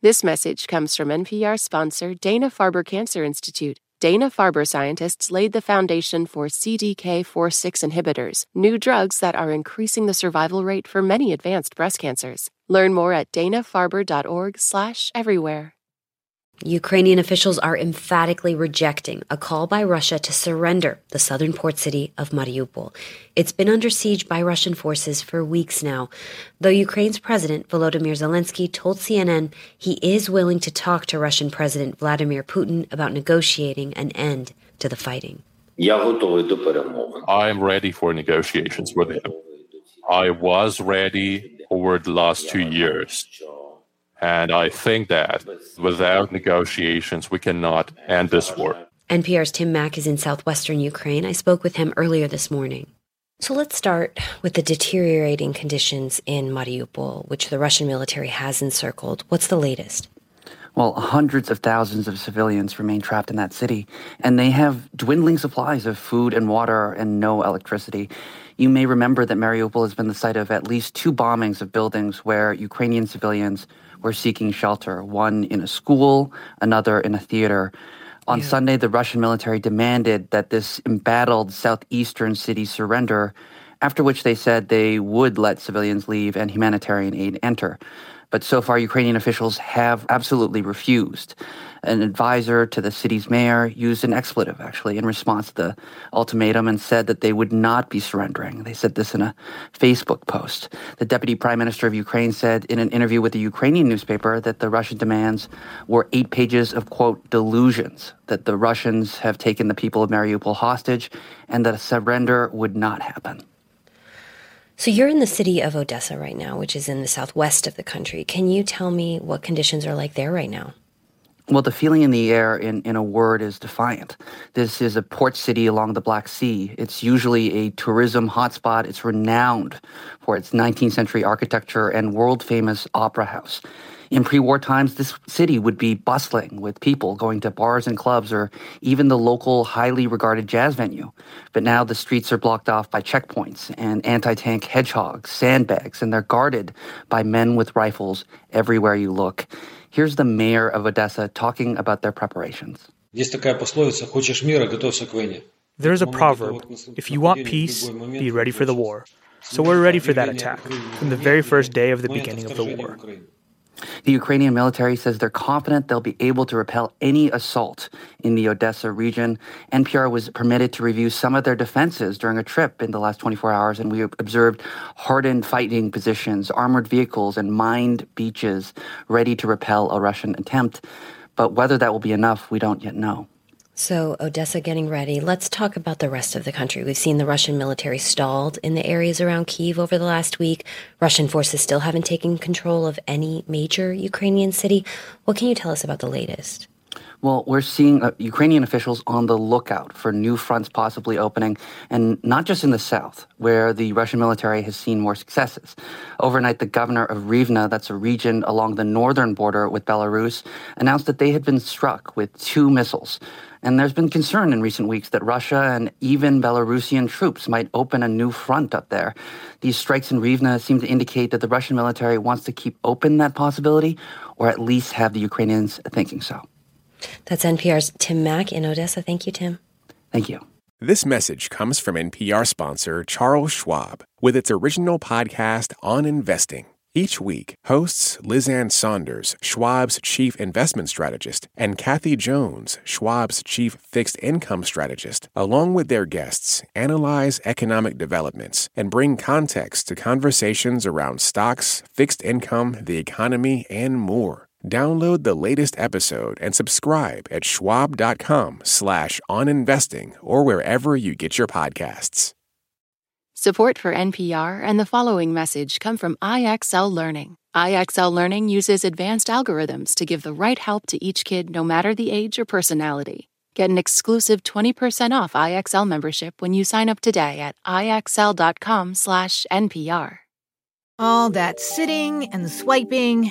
This message comes from NPR sponsor Dana Farber Cancer Institute. Dana Farber scientists laid the foundation for CDK4/6 inhibitors, new drugs that are increasing the survival rate for many advanced breast cancers. Learn more at danafarber.org/everywhere. Ukrainian officials are emphatically rejecting a call by Russia to surrender the southern port city of Mariupol. It's been under siege by Russian forces for weeks now, though Ukraine's president Volodymyr Zelensky told CNN he is willing to talk to Russian President Vladimir Putin about negotiating an end to the fighting. I'm ready for negotiations with him. I was ready over the last two years. And I think that without negotiations, we cannot end this war. NPR's Tim Mak is in southwestern Ukraine. I spoke with him earlier this morning. So let's start with the deteriorating conditions in Mariupol, which the Russian military has encircled. What's the latest? Well, hundreds of thousands of civilians remain trapped in that city, and they have dwindling supplies of food and water and no electricity. You may remember that Mariupol has been the site of at least two bombings of buildings where Ukrainian civilians were seeking shelter, one in a school, another in a theater. On yeah. Sunday, the Russian military demanded that this embattled southeastern city surrender, after which they said they would let civilians leave and humanitarian aid enter. But so far, Ukrainian officials have absolutely refused. An advisor to the city's mayor used an expletive, actually, in response to the ultimatum and said that they would not be surrendering. They said this in a Facebook post. The deputy prime minister of Ukraine said in an interview with a Ukrainian newspaper that the Russian demands were eight pages of, quote, delusions, that the Russians have taken the people of Mariupol hostage and that a surrender would not happen. So you're in the city of Odessa right now, which is in the southwest of the country. Can you tell me what conditions are like there right now? Well, the feeling in the air, in, in a word, is defiant. This is a port city along the Black Sea. It's usually a tourism hotspot. It's renowned for its 19th century architecture and world famous opera house. In pre war times, this city would be bustling with people going to bars and clubs or even the local highly regarded jazz venue. But now the streets are blocked off by checkpoints and anti tank hedgehogs, sandbags, and they're guarded by men with rifles everywhere you look. Here's the mayor of Odessa talking about their preparations. There's a proverb if you want peace, be ready for the war. So we're ready for that attack from the very first day of the beginning of the war. The Ukrainian military says they're confident they'll be able to repel any assault in the Odessa region. NPR was permitted to review some of their defenses during a trip in the last 24 hours, and we observed hardened fighting positions, armored vehicles, and mined beaches ready to repel a Russian attempt. But whether that will be enough, we don't yet know. So, Odessa getting ready. Let's talk about the rest of the country. We've seen the Russian military stalled in the areas around Kiev over the last week. Russian forces still haven't taken control of any major Ukrainian city. What can you tell us about the latest? Well, we're seeing uh, Ukrainian officials on the lookout for new fronts possibly opening, and not just in the south, where the Russian military has seen more successes. Overnight, the governor of Rivne, that's a region along the northern border with Belarus, announced that they had been struck with two missiles. And there's been concern in recent weeks that Russia and even Belarusian troops might open a new front up there. These strikes in Rivne seem to indicate that the Russian military wants to keep open that possibility, or at least have the Ukrainians thinking so. That's NPR's Tim Mak in Odessa. Thank you, Tim. Thank you. This message comes from NPR sponsor Charles Schwab with its original podcast on investing. Each week, hosts Liz Ann Sonders, Schwab's chief investment strategist, and Kathy Jones, Schwab's chief fixed income strategist, along with their guests, analyze economic developments and bring context to conversations around stocks, fixed income, the economy, and more. Download the latest episode and subscribe at schwab.com slash oninvesting or wherever you get your podcasts. Support for NPR and the following message come from IXL Learning. IXL Learning uses advanced algorithms to give the right help to each kid no matter the age or personality. Get an exclusive 20% off IXL membership when you sign up today at IXL.com slash NPR. All that sitting and swiping